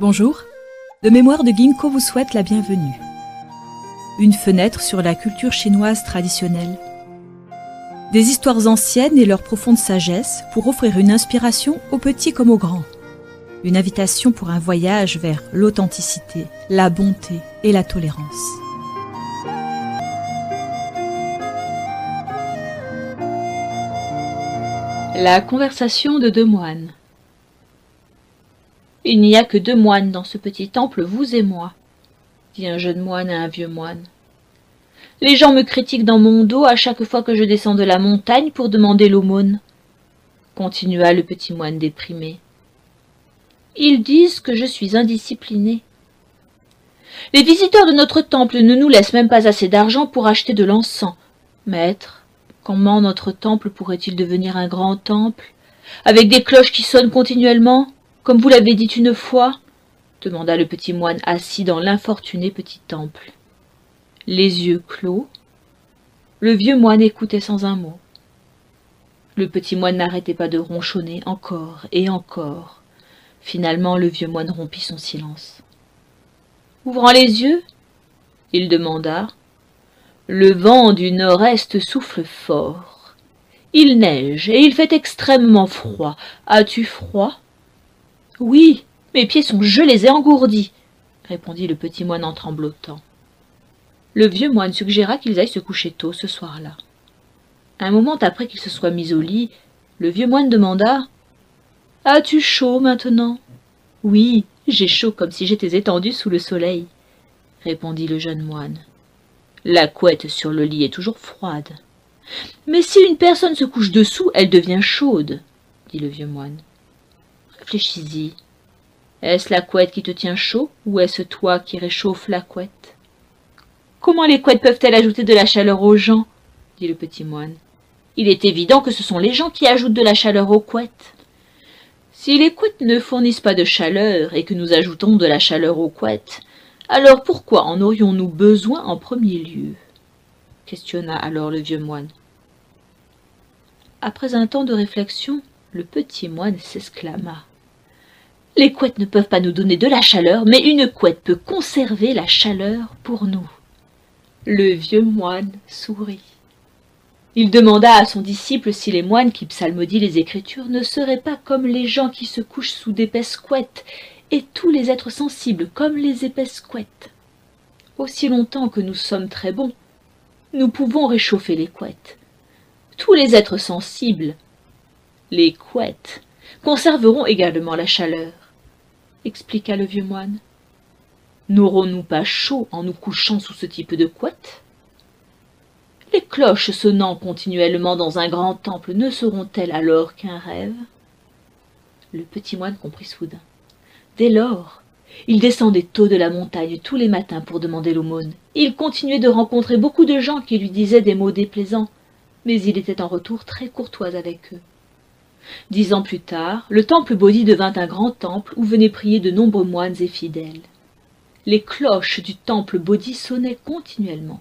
Bonjour, le mémoire de Ginkgo vous souhaite la bienvenue. Une fenêtre sur la culture chinoise traditionnelle. Des histoires anciennes et leur profonde sagesse pour offrir une inspiration aux petits comme aux grands. Une invitation pour un voyage vers l'authenticité, la bonté et la tolérance. La conversation de deux moines. Il n'y a que deux moines dans ce petit temple, vous et moi, dit un jeune moine à un vieux moine. Les gens me critiquent dans mon dos à chaque fois que je descends de la montagne pour demander l'aumône, continua le petit moine déprimé. Ils disent que je suis indiscipliné. Les visiteurs de notre temple ne nous laissent même pas assez d'argent pour acheter de l'encens. Maître, comment notre temple pourrait-il devenir un grand temple, avec des cloches qui sonnent continuellement? Comme vous l'avez dit une fois demanda le petit moine assis dans l'infortuné petit temple. Les yeux clos, le vieux moine écoutait sans un mot. Le petit moine n'arrêtait pas de ronchonner encore et encore. Finalement, le vieux moine rompit son silence. Ouvrant les yeux, il demanda Le vent du nord-est souffle fort. Il neige et il fait extrêmement froid. As-tu froid? Oui, mes pieds sont gelés et engourdis, répondit le petit moine en tremblotant. Le vieux moine suggéra qu'ils aillent se coucher tôt ce soir-là. Un moment après qu'il se soit mis au lit, le vieux moine demanda As-tu chaud maintenant Oui, j'ai chaud comme si j'étais étendu sous le soleil, répondit le jeune moine. La couette sur le lit est toujours froide. Mais si une personne se couche dessous, elle devient chaude, dit le vieux moine. Réfléchis-y. Est-ce la couette qui te tient chaud ou est-ce toi qui réchauffe la couette? Comment les couettes peuvent-elles ajouter de la chaleur aux gens? dit le petit moine. Il est évident que ce sont les gens qui ajoutent de la chaleur aux couettes. Si les couettes ne fournissent pas de chaleur et que nous ajoutons de la chaleur aux couettes, alors pourquoi en aurions-nous besoin en premier lieu? questionna alors le vieux moine. Après un temps de réflexion, le petit moine s'exclama. Les couettes ne peuvent pas nous donner de la chaleur, mais une couette peut conserver la chaleur pour nous. Le vieux moine sourit. Il demanda à son disciple si les moines qui psalmodient les Écritures ne seraient pas comme les gens qui se couchent sous d'épaisses couettes, et tous les êtres sensibles comme les épaisses couettes. Aussi longtemps que nous sommes très bons, nous pouvons réchauffer les couettes. Tous les êtres sensibles, les couettes, conserveront également la chaleur expliqua le vieux moine. N'aurons-nous pas chaud en nous couchant sous ce type de couette? Les cloches sonnant continuellement dans un grand temple ne seront-elles alors qu'un rêve? Le petit moine comprit soudain. Dès lors, il descendait tôt de la montagne tous les matins pour demander l'aumône. Il continuait de rencontrer beaucoup de gens qui lui disaient des mots déplaisants, mais il était en retour très courtois avec eux. Dix ans plus tard, le temple Bodhi devint un grand temple où venaient prier de nombreux moines et fidèles. Les cloches du temple Bodhi sonnaient continuellement.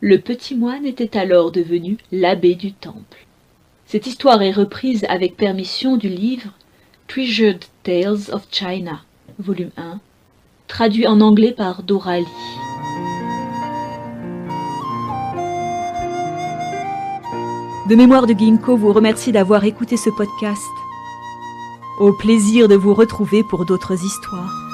Le petit moine était alors devenu l'abbé du temple. Cette histoire est reprise avec permission du livre Treasured Tales of China, volume 1, traduit en anglais par Dora De mémoire de Ginkgo vous remercie d'avoir écouté ce podcast. Au plaisir de vous retrouver pour d'autres histoires.